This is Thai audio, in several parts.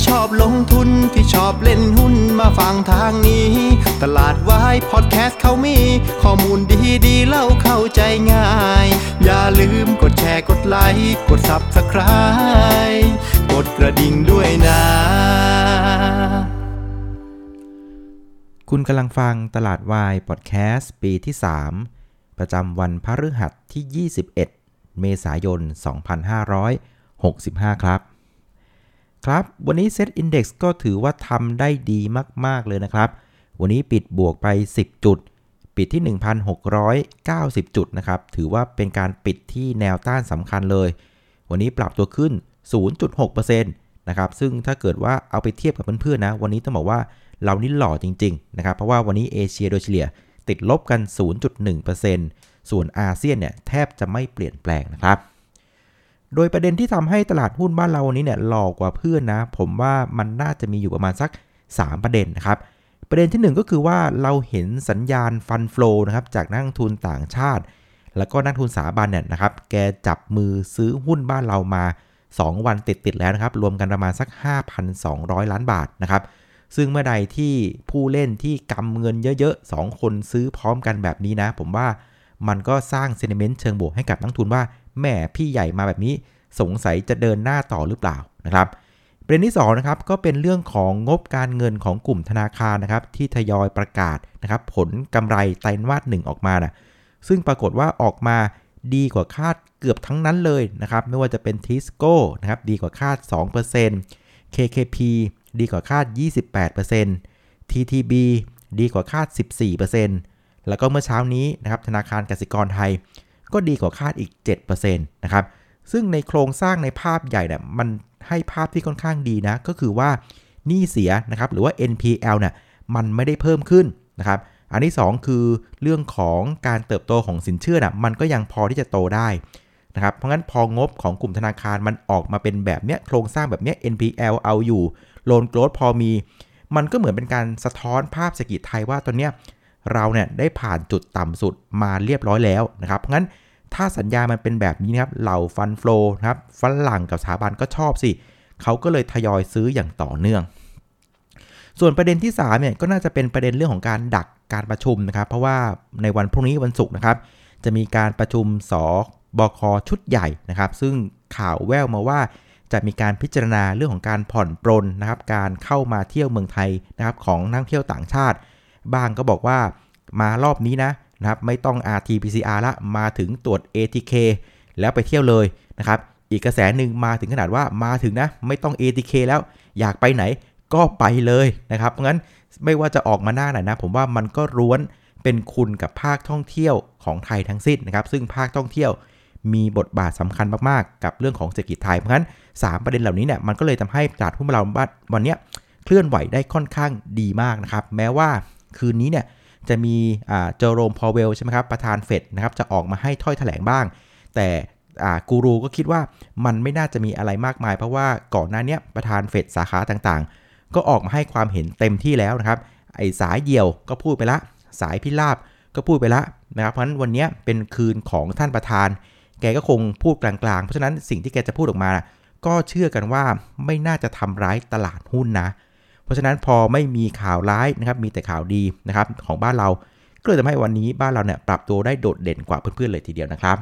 ที่ชอบลงทุนที่ชอบเล่นหุ้นมาฟังทางนี้ ตลาดวายพอดแคสต์เขามี ข้อมูลดีดีเล่าเข้าใจง่าย อย่าลืมกดแชร์กดไลค์กด Subscribe กดกระดิ่งด้วยนะ คุณกำลังฟังตลาดวายพอดแคสต์ปีที่ 3 ประจำวันพฤหัสที่ 21 เมษายน 2565 ครับ ครับ วันนี้ Set Index ก็ถือว่าทำได้ดีมาก ๆ เลยนะครับ วันนี้ปิดบวกไป 10 จุด ปิดที่ 1,690 จุดนะครับ ถือว่าเป็นการปิดที่แนวต้านสำคัญเลย วันนี้ปรับตัวขึ้น 0.6%นะครับ ซึ่งถ้าเกิดว่าเอาไปเทียบกับเพื่อนๆนะ วันนี้ต้องบอกว่าเรานี่หล่อจริง ๆ นะครับ เพราะว่าวันนี้เอเชียโดยเฉลี่ยติดลบกัน 0.1%ส่วนอาเซียนเนี่ยแทบจะไม่เปลี่ยนแปลงนะครับ โดยประเด็นที่ทำให้ตลาดหุ้นบ้านเราวันนี้เนี่ยหลอกกว่าเพื่อนนะ ผมว่ามันน่าจะมีอยู่ประมาณสัก 3 ประเด็นนะครับ ประเด็นที่ 1 ก็คือว่าเราเห็นสัญญาณฟันฟลอนะครับจากนักทุนต่างชาติ แล้วก็นักทุนสถาบันเนี่ยนะครับ แกจับมือซื้อหุ้นบ้านเรามา 2 วันติด ๆ แล้วนะครับ รวมกันประมาณสัก 5,200 ล้านบาทนะครับซึ่งเมื่อใดที่ผู้เล่นที่กำเงินเยอะๆ 2 คนซื้อพร้อมกันแบบนี้นะ ผมว่ามันก็สร้างเซนิเมนต์เชิงบวกให้กับนักทุนว่า แหม่พี่ใหญ่มาแบบนี้ สงสัยจะเดินหน้าต่อหรือเปล่านะครับประเด็นที่2นะครับก็เป็นเรื่องของงบการเงินของกลุ่มธนาคารนะครับที่ทยอยประกาศนะครับผลกำไรไตรมาสหนึ่งออกมานะซึ่งปรากฏว่าออกมาดีกว่าคาดเกือบทั้งนั้นเลยนะครับไม่ว่าจะเป็นทิสโก้นะครับดีกว่าคาด 2% KKP ดีกว่าคาด 28% TTB ดีกว่าคาด 14%แล้วก็เมื่อเช้านี้นะครับธนาคารกสิกรไทย ก็ดีกว่าคาดอีก 7%นะครับ ซึ่งในโครงสร้างในภาพใหญ่เนี่ยมันให้ภาพที่ค่อนข้างดีนะ ก็คือว่าหนี้เสียนะครับ หรือว่า NPL เนี่ยมันไม่ได้เพิ่มขึ้นนะครับ อันที่ 2 คือเรื่องของการเติบโตของสินเชื่อน่ะมันก็ยังพอที่จะโตได้นะครับ เพราะงั้นพองบของกลุ่มธนาคารมันออกมาเป็นแบบเนี้ยโครงสร้างแบบเนี้ย NPL เอาอยู่ โลนโกรดพอมี มันก็เหมือนเป็นการสะท้อนภาพเศรษฐกิจไทยว่าตอนเนี้ย เราเนี่ยได้ผ่านจุดต่ำสุดมาเรียบร้อยแล้วนะครับเพราะงั้นถ้าสัญญามันเป็นแบบนี้นะครับเหล่าฟันฟลอนะครับฝรั่งกับสถาบันก็ชอบสิเขาก็เลยทยอยซื้ออย่างต่อเนื่อง ส่วนประเด็นที่3เนี่ยก็น่าจะเป็นประเด็นเรื่องของการดักการประชุมนะครับ เพราะว่าในวันพรุ่งนี้วันศุกร์นะครับ จะมีการประชุมสบคชุดใหญ่นะครับ ซึ่งข่าวแววมาว่าจะมีการพิจารณาเรื่องของการผ่อนปรนนะครับ การเข้ามาเที่ยวเมืองไทยนะครับของนักเที่ยวต่างชาติ บางก็บอกว่ามารอบนี้นะนะครับไม่ต้อง RT-PCR ละมาถึงตรวจ ATK แล้วไปเที่ยวเลยนะครับอีกกระแสหนึ่งมาถึงขนาดว่ามาถึงนะไม่ต้อง ATK แล้วอยากไปไหนก็ไปเลยนะครับเพราะงั้นไม่ว่าจะออกมาหน้าไหนนะ ผมว่ามันก็ร้วนเป็นคุณกับภาคท่องเที่ยวของไทยทั้งสิ้นนะครับ ซึ่งภาคท่องเที่ยวมีบทบาทสำคัญมากๆ กับเรื่องของเศรษฐกิจไทย เพราะงั้น 3 ประเด็นเหล่านี้เนี่ยมันก็เลยทำให้ตลาดหุ้นเราบ้านวันนี้เคลื่อนไหวได้ค่อนข้างดีมากนะครับ แม้ว่า คืนนี้เนี่ยจะมีเจอโรมพอเวลใช่ไหมครับประธานเฟดนะครับจะออกมาให้ถ้อยแถลงบ้าง แต่กูรูก็คิดว่ามันไม่น่าจะมีอะไรมากมาย เพราะว่าก่อนหน้านี้ประธานเฟดสาขาต่างๆ ก็ออกมาให้ความเห็นเต็มที่แล้วนะครับไอ้สายเดี่ยวก็พูดไปละ สายพิราบก็พูดไปละนะครับเพราะฉะนั้นวันนี้เป็นคืนของท่านประธาน แกก็คงพูดกลางๆ เพราะฉะนั้นสิ่งที่แกจะพูดออกมา ก็เชื่อกันว่าไม่น่าจะทำร้ายตลาดหุ้นนะเราะฉะนั้นพอไม่มีข่าวร้ายนะครับมีแต่ข่าวดีนะครับของบ้านเราก็เลยทำให้วันนี้บ้านเราเนี่ยปรับตัวได้โดดเด่นกว่าเพื่อนๆเลยทีเดียวนะครับ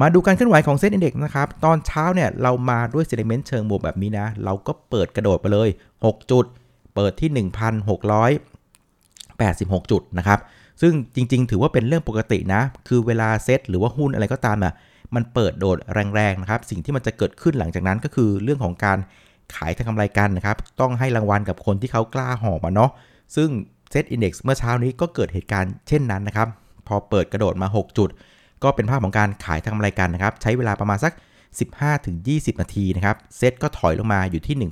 มาดูการเคลื่อนไหวของเซ็นดี x นะครับ ตอนเช้าเนี่ยเรามาด้วยเซนิเมนต์เชิงบวกแบบนี้นะ เราก็เปิดกระโดดไปเลย 6 จุด เปิดที่ 1,686 จุดนะครับ ซึ่งจริงๆ ถือว่าเป็นเรื่องปกตินะ คือเวลาเซ็ตหรือว่าหุ้นอะไรก็ตามอะมันเปิดโดดแรงๆนะครับ สิ่งที่มันจะเกิดขึ้นหลังจากนั้นก็คือเรื่องของการ ขายทางกำไรกันนะครับ ต้องให้รางวัลกับคนที่เขากล้าหอบมาเนาะซึ่งเซตอินดี x เมื่อเช้านี้ก็เกิดเหตุการณ์เช่นนั้นนะครับ พอเปิดกระโดดมา 6 จุด ก็เป็นภาพของการขายทางกำไรกันนะครับ ใช้เวลาประมาณสัก 15-20 นาทีนะครับ เซตก็ถอยลงมาอยู่ที่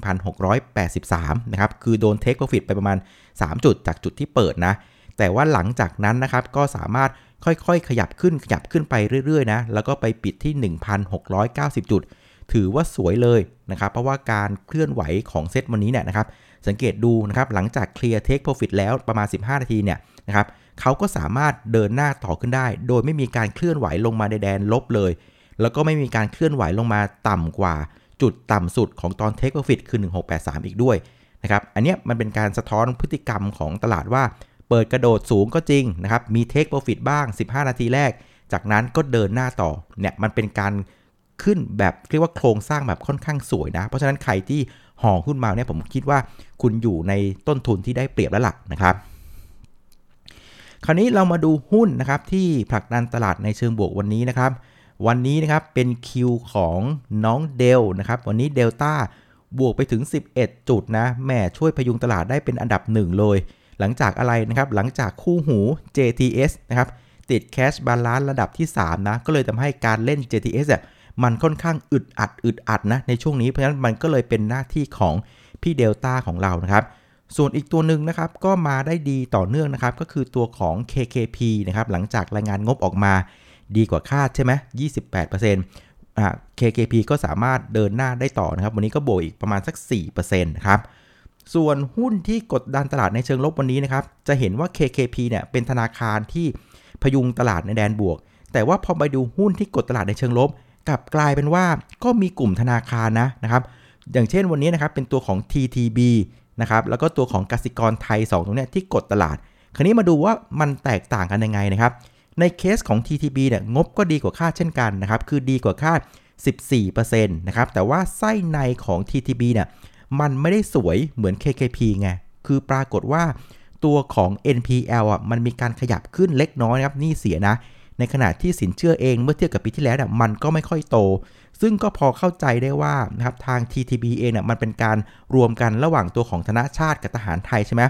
1,683 นะครับ คือโดนเทคโปรฟิตไปประมาณ 3 จุดจากจุดที่เปิดนะ แต่ว่าหลังจากนั้นนะครับก็สามารถค่อยๆ ขยับขึ้นขยับขึ้นไปเรื่อยๆนะ แล้วก็ไปปิดที่ 1,690 จุด ถือว่าสวยเลยนะครับ เพราะว่าการเคลื่อนไหวของเซตวันนี้เนี่ยนะครับ สังเกตดูนะครับ หลังจากเคลียร์เทคโปรฟิตแล้วประมาณ 15 นาทีเนี่ยนะครับเขาก็สามารถเดินหน้าต่อขึ้นได้ โดยไม่มีการเคลื่อนไหวลงมาในแดนลบเลย แล้วก็ไม่มีการเคลื่อนไหวลงมาต่ำกว่าจุดต่ำสุดของตอน Take Profit คือ 1683 อีกด้วยนะครับ อันนี้มันเป็นการสะท้อนพฤติกรรมของตลาดว่า เปิดกระโดดสูงก็จริงนะครับ มี Take Profit บ้าง 15 นาทีแรก จากนั้นก็เดินหน้าต่อ เนี่ยมันเป็นการ ขึ้นแบบเรียกว่าโครงสร้างแบบค่อนข้างสวยนะ เพราะฉะนั้นใครที่ห่อหุ้นมาเนี่ยผมคิดว่าคุณอยู่ในต้นทุนที่ได้เปรียบแล้วล่ะนะครับ คราวนี้เรามาดูหุ้นนะครับที่ผลักดันตลาดในเชิงบวกวันนี้นะครับ วันนี้นะครับเป็นคิวของน้องเดลนะครับ วันนี้เดลต้าบวกไปถึง 11 จุดนะแม่ช่วยพยุงตลาดได้เป็นอันดับหนึ่งเลย หลังจากอะไรนะครับหลังจากคู่หู JTS นะครับติด cash balance ระดับที่ 3 นะ ก็เลยทำให้การเล่น JTS อะ มันค่อนข้างอึดอัดอึดอัดนะในช่วงนี้ เพราะฉะนั้นมันก็เลยเป็นหน้าที่ของพี่เดลต้าของเรานะครับส่วนอีกตัวหนึ่งนะครับก็มาได้ดีต่อเนื่องนะครับ ก็คือตัวของ KKP นะครับหลังจากรายงานงบออกมาดีกว่าคาดใช่ไหม28%อ่า KKP ก็สามารถเดินหน้าได้ต่อนะครับ วันนี้ก็บวกอีกประมาณสัก4%นะครับส่วนหุ้นที่กดดันตลาดในเชิงลบวันนี้นะครับ จะเห็นว่า KKP เนี่ยเป็นธนาคารที่พยุงตลาดในแดนบวก แต่ว่าพอไปดูหุ้นที่กดตลาดในเชิงลบ กลับกลายเป็นว่าก็มีกลุ่มธนาคารนะนะครับ อย่างเช่นวันนี้นะครับเป็นตัวของ TTB นะครับแล้วก็ตัวของกสิกรไทย 2 ตรงนี้ที่กดตลาด คราวนี้มาดูว่ามันแตกต่างกันยังไงนะครับ ในเคสของ TTB เนี่ยงบก็ดีกว่าคาดเช่นกันนะครับ คือดีกว่าคาด 14%นะครับ แต่ว่าไส้ในของ TTB เนี่ยมันไม่ได้สวยเหมือน KKP ไง คือปรากฏว่าตัวของ NPL อะมันมีการขยับขึ้นเล็กน้อยนะครับ นี่เสียนะ ในขณะที่สินเชื่อเองเมื่อเทียบกับปีที่แล้วเนี่ยมันก็ไม่ค่อยโต ซึ่งก็พอเข้าใจได้ว่านะครับทาง TTB เองเนี่ยมันเป็นการรวมกันระหว่างตัวของธนาชาติกับทหารไทยใช่ไหม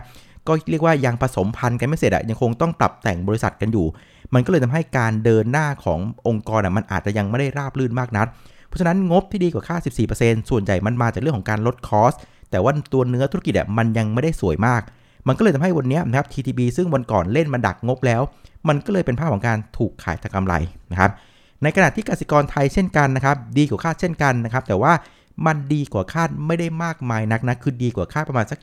ก็เรียกว่ายังผสมพันธุ์กันไม่เสร็จอะยังคงต้องปรับแต่งบริษัทกันอยู่ มันก็เลยทำให้การเดินหน้าขององค์กรอะมันอาจจะยังไม่ได้ราบรื่นมากนัก เพราะฉะนั้นงบที่ดีกว่าค่า 14%ส่วนใหญ่มันมาจากเรื่องของการลดคอสแต่ว่าตัวเนื้อธุรกิจอะมันยังไม่ได้สวยมาก มันก็เลยทำให้วันนี้นะครับ TTB ซึ่งวันก่อนเล่นมาดักงบแล้ว มันก็เลยเป็นภาพของการถูกขายทางกำไรนะครับ ในขณะที่กสิกรไทยเช่นกันนะครับ ดีกว่าคาดเช่นกันนะครับ แต่ว่ามันดีกว่าคาดไม่ได้มากมายนักนะคือดีกว่าคาดประมาณสัก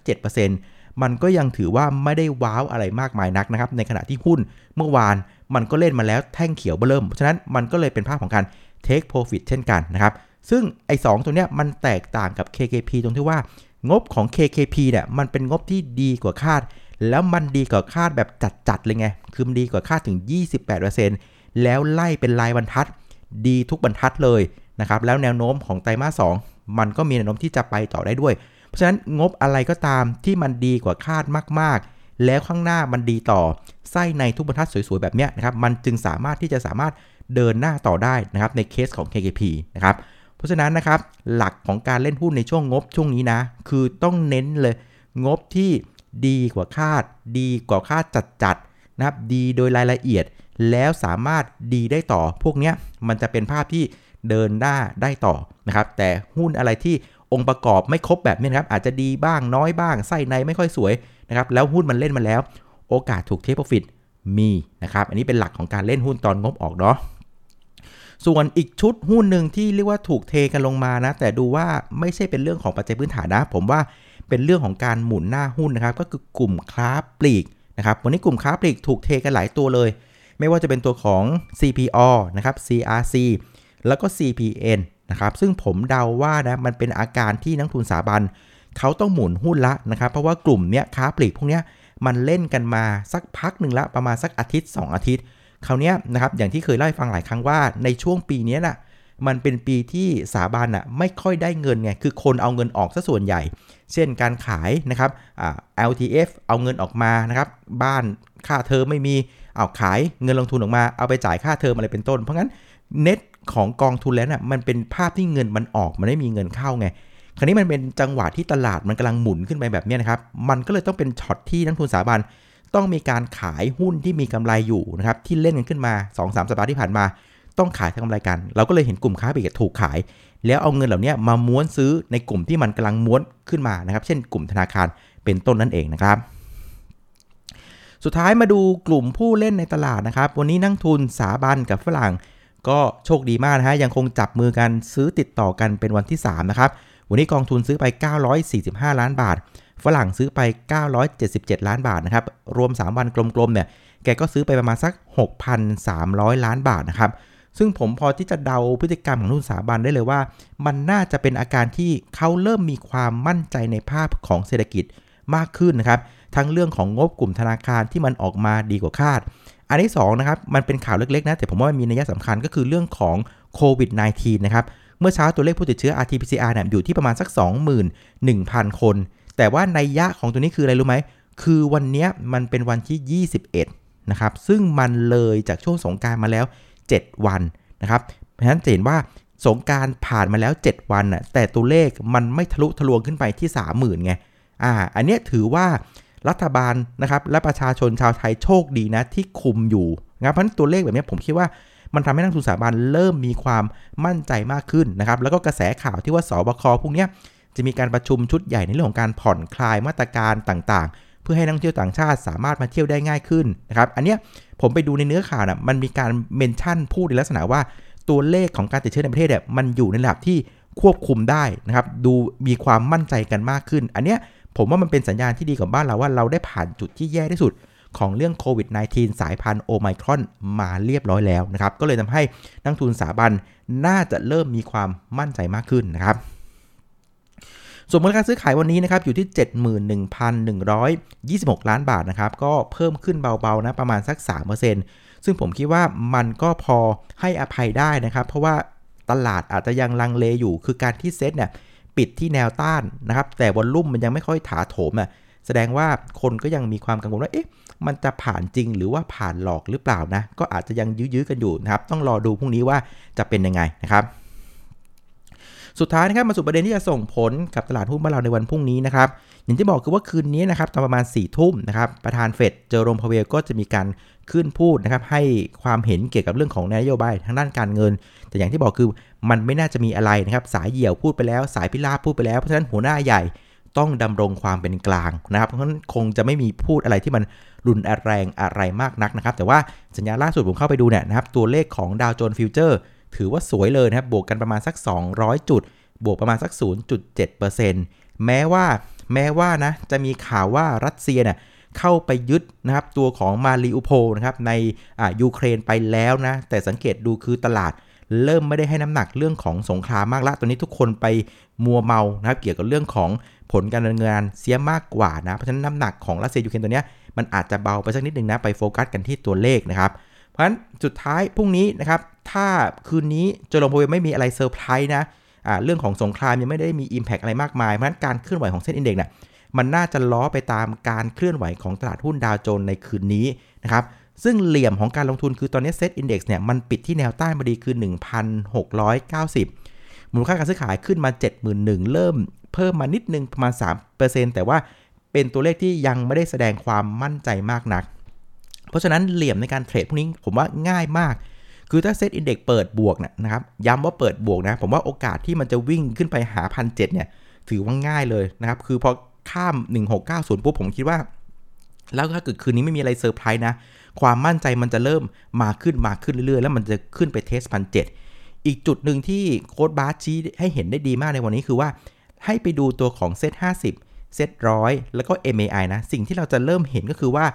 7%มันก็ยังถือว่าไม่ได้ว้าวอะไรมากมายนักนะครับ ในขณะที่หุ้นเมื่อวานมันก็เล่นมาแล้วแท่งเขียวเบิ่มเพราะฉะนั้นมันก็เลยเป็นภาพของการ take profit เช่นกันนะครับ ซึ่งไอ้สตัวเนี้ยมันแตกต่างกับ KKP ตรงที่ว่า งบของ KKP เนี่ยมันเป็นงบที่ดีกว่าคาด แล้วมันดีกว่าคาดแบบจัดๆเลยไง คือมันดีกว่าคาดถึง 28%แล้วไล่เป็นรายบรรทัด ดีทุกบรรทัดเลยนะครับ แล้วแนวโน้มของไตรมาส 2 มันก็มีแนวโน้มที่จะไปต่อได้ด้วย เพราะฉะนั้นงบอะไรก็ตามที่มันดีกว่าคาดมากๆ แล้วข้างหน้ามันดีต่อ ไส้ในทุกบรรทัดสวยๆแบบเนี้ยนะครับ มันจึงสามารถที่จะสามารถเดินหน้าต่อได้นะครับในเคสของ KKP นะครับ เพราะฉะนั้นนะครับหลักของการเล่นหุ้นในช่วงงบช่วงนี้นะ คือต้องเน้นเลยงบที่ดีกว่าคาด ดีกว่าคาดจัดๆนะครับดีโดยรายละเอียดแล้วสามารถดีได้ต่อพวกเนี้ยมันจะเป็นภาพที่เดินหน้าได้ต่อนะครับแต่หุ้นอะไรที่องค์ประกอบไม่ครบแบบนี้นครับอาจจะดีบ้างน้อยบ้างไส้ในไม่ค่อยสวยนะครับแล้วหุ้นมันเล่นมาแล้ว โอกาสถูกเทคโปรฟิตมีนะครับอันนี้เป็นหลักของการเล่นหุ้นตอนงบออกเนาะ ส่วนอีกชุดหุ้นหนึ่งที่เรียกว่าถูกเทกันลงมานะ แต่ดูว่าไม่ใช่เป็นเรื่องของปัจจัยพื้นฐานนะ ผมว่าเป็นเรื่องของการหมุนหน้าหุ้นนะครับ ก็คือกลุ่มค้าปลีกนะครับ วันนี้กลุ่มค้าปลีกถูกเทกันหลายตัวเลย ไม่ว่าจะเป็นตัวของ CPO นะครับ CRC แล้วก็ CPN นะครับ ซึ่งผมเดาว่านะ มันเป็นอาการที่นักทุนสถาบันเขาต้องหมุนหุ้นละนะครับ เพราะว่ากลุ่มเนี้ยค้าปลีกพวกเนี้ยมันเล่นกันมาสักพักหนึ่งละประมาณสักอาทิตย์ 2 อาทิตย์ คราวนี้นะครับอย่างที่เคยเล่าให้ฟังหลายครั้งว่าในช่วงปีนี้น่ะมันเป็นปีที่สถาบันอะไม่ค่อยได้เงินไง คือคนเอาเงินออกซะส่วนใหญ่ เช่นการขายนะครับ LTF เอาเงินออกมานะครับ บ้านค่าเทอมไม่มี เอาขายเงินลงทุนออกมา เอาไปจ่ายค่าเทอมอะไรเป็นต้น เพราะงั้นเน็ตของกองทุนแล้วน่ะมันเป็นภาพที่เงินมันออก มันไม่มีเงินเข้าไง คราวนี้มันเป็นจังหวะที่ตลาดมันกำลังหมุนขึ้นไปแบบนี้นะครับ มันก็เลยต้องเป็นช็อตที่นักทุนสถาบัน ต้องมีการขายหุ้นที่มีกำไรอยู่นะครับที่เล่นกันขึ้นมา 2-3 สัปดาห์ที่ผ่านมา ต้องขายทางกำไรกัน เราก็เลยเห็นกลุ่มค้าปลีกถูกขาย แล้วเอาเงินเหล่านี้มาม้วนซื้อในกลุ่มที่มันกำลังม้วนขึ้นมานะครับเช่นกลุ่มธนาคารเป็นต้นนั่นเองนะครับ สุดท้ายมาดูกลุ่มผู้เล่นในตลาดนะครับ วันนี้นักทุนสาบันกับฝรั่ง ก็โชคดีมากนะฮะยังคงจับมือกันซื้อติดต่อกันเป็นวันที่3นะครับวันนี้กองทุนซื้อไป 945 ล้านบาท ฝรั่งซื้อไป 977 ล้านบาทนะครับ รวม 3 วันกลมๆเนี่ย แกก็ซื้อไปประมาณสัก 6,300 ล้านบาทนะครับ ซึ่งผมพอที่จะเดาพฤติกรรมของทุนสถาบันได้เลยว่า มันน่าจะเป็นอาการที่เขาเริ่มมีความมั่นใจในภาพของเศรษฐกิจมากขึ้นนะครับ ทั้งเรื่องของงบกลุ่มธนาคารที่มันออกมาดีกว่าคาด อันที่2นะครับ มันเป็นข่าวเล็กๆนะ แต่ผมว่ามันมีนัยสำคัญก็คือเรื่องของโควิด -19 นะครับ เมื่อเช้าตัวเลขผู้ติดเชื้อ RT-PCR เนี่ยอยู่ที่ประมาณสัก 21,000 คน แต่ว่าในยะของตัวนี้คืออะไรรู้ไหม คือวันนี้มันเป็นวันที่ 21 นะครับ ซึ่งมันเลยจากช่วงสงการมาแล้ว 7 วันนะครับ เพราะฉะนั้นเห็นว่าสงการผ่านมาแล้ว 7 วันน่ะ แต่ตัวเลขมันไม่ทะลุทะลวงขึ้นไปที่ 30,000ไง อ่า อันนี้ถือว่ารัฐบาลนะครับและประชาชนชาวไทยโชคดีนะที่คุมอยู่นะเพราะฉะนั้นตัวเลขแบบนี้ผมคิดว่ามันทำให้นักทุนสถาบันเริ่มมีความมั่นใจมากขึ้นนะครับ แล้วก็กระแสข่าวที่ว่าสบคพวกนี้ จะมีการประชุมชุดใหญ่ในเรื่องของการผ่อนคลายมาตรการต่างๆ เพื่อให้นักท่องเที่ยวต่างชาติสามารถมาเที่ยวได้ง่ายขึ้นนะครับ อันเนี้ยผมไปดูในเนื้อข่าวนะมันมีการเมนชั่นพูดในลักษณะว่าตัวเลขของการติดเชื้อในประเทศเนี่ยมันอยู่ในระดับที่ควบคุมได้นะครับ ดูมีความมั่นใจกันมากขึ้น อันเนี้ยผมว่ามันเป็นสัญญาณที่ดีกับบ้านเราว่าเราได้ผ่านจุดที่แย่ที่สุดของเรื่องโควิด -19 สายพันธุ์โอไมครอนมาเรียบร้อยแล้วนะครับ ก็เลยทำให้นักทุนสถาบันน่าจะเริ่มมีความมั่นใจมากขึ้นนะครับ ส่วนมูลค่าซื้อขายวันนี้นะครับอยู่ที่ 71,126 ล้านบาทนะครับก็เพิ่มขึ้นเบาๆนะประมาณสัก 3%ซึ่งผมคิดว่ามันก็พอให้อภัยได้นะครับเพราะว่าตลาดอาจจะยังลังเลอยู่ คือการที่เซ็ตเนี่ยปิดที่แนวต้านนะครับแต่วอลลุ่มมันยังไม่ค่อยถาโถมอะแสดงว่าคนก็ยังมีความกังวลว่าเอ๊ะมันจะผ่านจริงหรือว่าผ่านหลอกหรือเปล่านะก็อาจจะยังยื้อๆกันอยู่นะครับต้องรอดูพรุ่งนี้ว่าจะเป็นยังไงนะครับ สุดท้ายนะครับมาสู่ประเด็นที่จะส่งผลกับตลาดหุ้นบ้านเราในวันพรุ่งนี้นะครับอย่างที่บอกคือว่าคืนนี้นะครับตอนประมาณ4ี่ทุ่มนะครับประธานเฟดเจอโรมพาเวลก็จะมีการขึ้นพูดนะครับให้ความเห็นเกี่ยวกับเรื่องของนโยบายทางด้านการเงิน แต่อย่างที่บอกคือมันไม่น่าจะมีอะไรนะครับสายเหี่ยวพูดไปแล้ว สายพิลาบพูดไปแล้วเพราะฉะนั้นหัวหน้าใหญ่ต้องดำรงความเป็นกลางนะครับ เพราะฉะนั้นคงจะไม่มีพูดอะไรที่มันรุนแรงอะไรมากนักนะครับ แต่ว่าสัญญาล่าสุดผมเข้าไปดูเนี่ยนะครับ ตัวเลขของดาวโจนส์ฟิวเจอร์ ถือว่าสวยเลยนะครับ บวกกันประมาณสัก 200 จุด บวกประมาณสัก 0.7%แม้ว่าแม้ว่านะจะมีข่าวว่ารัสเซียเนี่ยเข้าไปยึดนะครับตัวของมาริอุโพนะครับในอ่ายูเครนไปแล้วนะ แต่สังเกตดูคือตลาดเริ่มไม่ได้ให้น้ำหนักเรื่องของสงครามมากละตอนนี้ทุกคนไปมัวเมานะครับเกี่ยวกับเรื่องของผลการดำเนินงานเสียมากกว่านะ เพราะฉะนั้นน้ำหนักของรัสเซียยูเครนตัวนี้มันอาจจะเบาไปสักนิดนึงนะ ไปโฟกัสกันที่ตัวเลขนะครับ เพราะฉะนั้นสุดท้ายพรุ่งนี้นะครับ ถ้าคืนนี้โจลงโพเวไม่มีอะไรเซอร์ไพรส์นะเรื่องของสงครามยังไม่ได้มี Impact อะไรมากมาย เพราะฉะนั้นการเคลื่อนไหวของ SET Index เนี่ยมันน่าจะล้อไปตามการเคลื่อนไหวของตลาดหุ้นดาวโจนส์ในคืนนี้นะครับซึ่งเหลี่ยมของการลงทุนคือตอนนี้เซ็ตอินดี x เนี่ยมันปิดที่แนวต้านพอดีคือ 1,690 มูลค่าการซื้อขายขึ้นมา 71,000 เริ่มเพิ่มมานิดนึงประมาณ 3%แต่ว่าเป็นตัวเลขที่ยังไม่ได้แสดงความมั่นใจมากนัก เพราะฉะนั้นเหลี่ยมในการเทรดพวกนี้ผมว่าง่ายมาก คือถ้า SET Index เปิดบวกนะครับย้ำว่าเปิดบวกนะ ผมว่าโอกาสที่มันจะวิ่งขึ้นไปหาพันเจ็ดเนี่ยถือว่าง่ายเลยนะครับ คือพอข้าม 1690ปุ๊บผมคิดว่า แล้วถ้าเกิดคืนนี้ไม่มีอะไรเซอร์ไพรส์นะ ความมั่นใจมันจะเริ่มมาขึ้นมาขึ้นเรื่อยๆ แล้วมันจะขึ้นไป test พันเจ็ด อีกจุดหนึ่งที่โค้ดบาร์ชี้ให้เห็นได้ดีมากในวันนี้คือว่า ให้ไปดูตัวของ SET50 SET ร้อยแล้วก็ MAI นะ สิ่งที่เราจะเริ่มเห็นก็คือว่า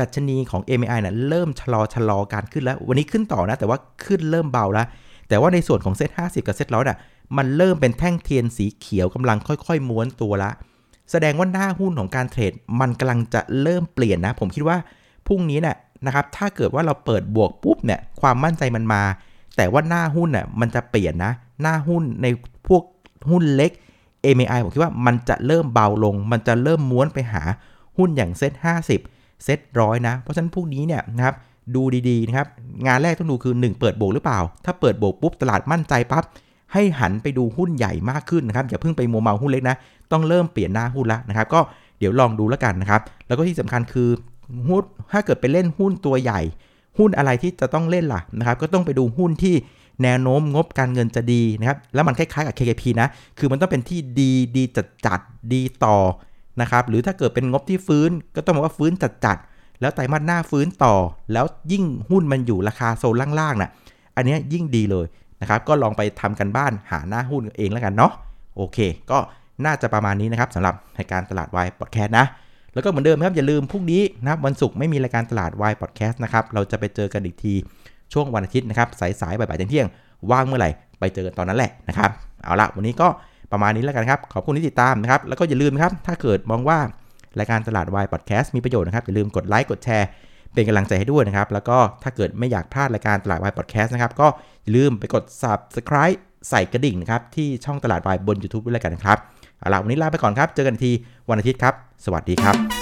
ดัชนีของ MAI นะเริ่มชะลอชะลอการขึ้นแล้ว วันนี้ขึ้นต่อนะ แต่ว่าขึ้นเริ่มเบาแล้ว แต่ว่าในส่วนของ SET50 กับเซ็ตร้อยน่ะมันเริ่มเป็นแท่งเทียนสีเขียวกำลังค่อยๆ ม้วนตัวละ แสดงว่าหน้าหุ้นของการเทรด มันกำลังจะเริ่มเปลี่ยนนะ ผมคิดว่าพรุ่งนี้เนี่ยนะครับ ถ้าเกิดว่าเราเปิดบวกปุ๊บเนี่ย ความมั่นใจมันมา แต่ว่าหน้าหุ้นน่ะมันจะเปลี่ยนนะ หน้าหุ้นในพวกหุ้นเล็ก MAI ผมคิดว่ามันจะเริ่มเบาลง มันจะเริ่มม้วนไปหาหุ้นอย่าง SET50 SET ร้อยนะ เพราะฉะนั้นพวกนี้เนี่ยนะครับดูดีๆนะครับงานแรกต้องดูคือ 1 เปิดบวกหรือเปล่า ถ้าเปิดบวกปุ๊บตลาดมั่นใจปั๊บให้หันไปดูหุ้นใหญ่มากขึ้นนะครับอย่าเพิ่งไปมัวเมาหุ้นเล็กนะ ต้องเริ่มเปลี่ยนหน้าหุ้นละนะครับ ก็เดี๋ยวลองดูแล้วกันนะครับ แล้วก็ที่สำคัญคือหุ้นถ้าเกิดไปเล่นหุ้นตัวใหญ่ หุ้นอะไรที่จะต้องเล่นล่ะนะครับ ก็ต้องไปดูหุ้นที่แนวโน้มงบการเงินจะดีนะครับ แล้วมันคล้ายๆกับ KKP นะ คือมันต้องเป็นที่ดีดีจัดจัดดีต่อ นะครับหรือถ้าเกิดเป็นงบที่ฟื้นก็ต้องบอกว่าฟื้นจัดจัดแล้วไตรมาสหน้าฟื้นต่อ แล้วยิ่งหุ้นมันอยู่ราคาโซนล่างๆนะ่ะอันนี้ยิ่งดีเลยนะครับก็ลองไปทำกันบ้านหาหน้าหุ้นเองแล้วกันเนาะโอเค ก็น่าจะประมาณนี้นะครับสำหรับรายการตลาดวายพอดแคสต์นะ แล้วก็เหมือนเดิมครับอย่าลืมพรุ่งนี้นะครับวันศุกร์ไม่มีรายการตลาดวายพอดแคสต์นะครับเราจะไปเจอกันอีกทีช่วงวันอาทิตย์นะครับสายๆบ่ายๆเที่ยงว่างเมื่อไหร่ไปเจอกันตอนนั้นแหละนะครับเอาละวันนี้ก็ ประมาณนี้แล้วกันครับ ขอบคุณที่ติดตามนะครับ แล้วก็อย่าลืมนะครับ ถ้าเกิดมองว่ารายการตลาดวายพอดแคสต์มีประโยชน์นะครับ อย่าลืมกดไลค์ กดแชร์ เป็นกำลังใจให้ด้วยนะครับ แล้วก็ถ้าเกิดไม่อยากพลาดรายการตลาดวายพอดแคสต์นะครับ ก็อย่าลืมไปกด subscribe ใส่กระดิ่งนะครับที่ช่องตลาดวายบน YouTube ด้วยกันนะครับ เอาละวันนี้ลาไปก่อนครับ เจอกันทีวันอาทิตย์ครับ สวัสดีครับ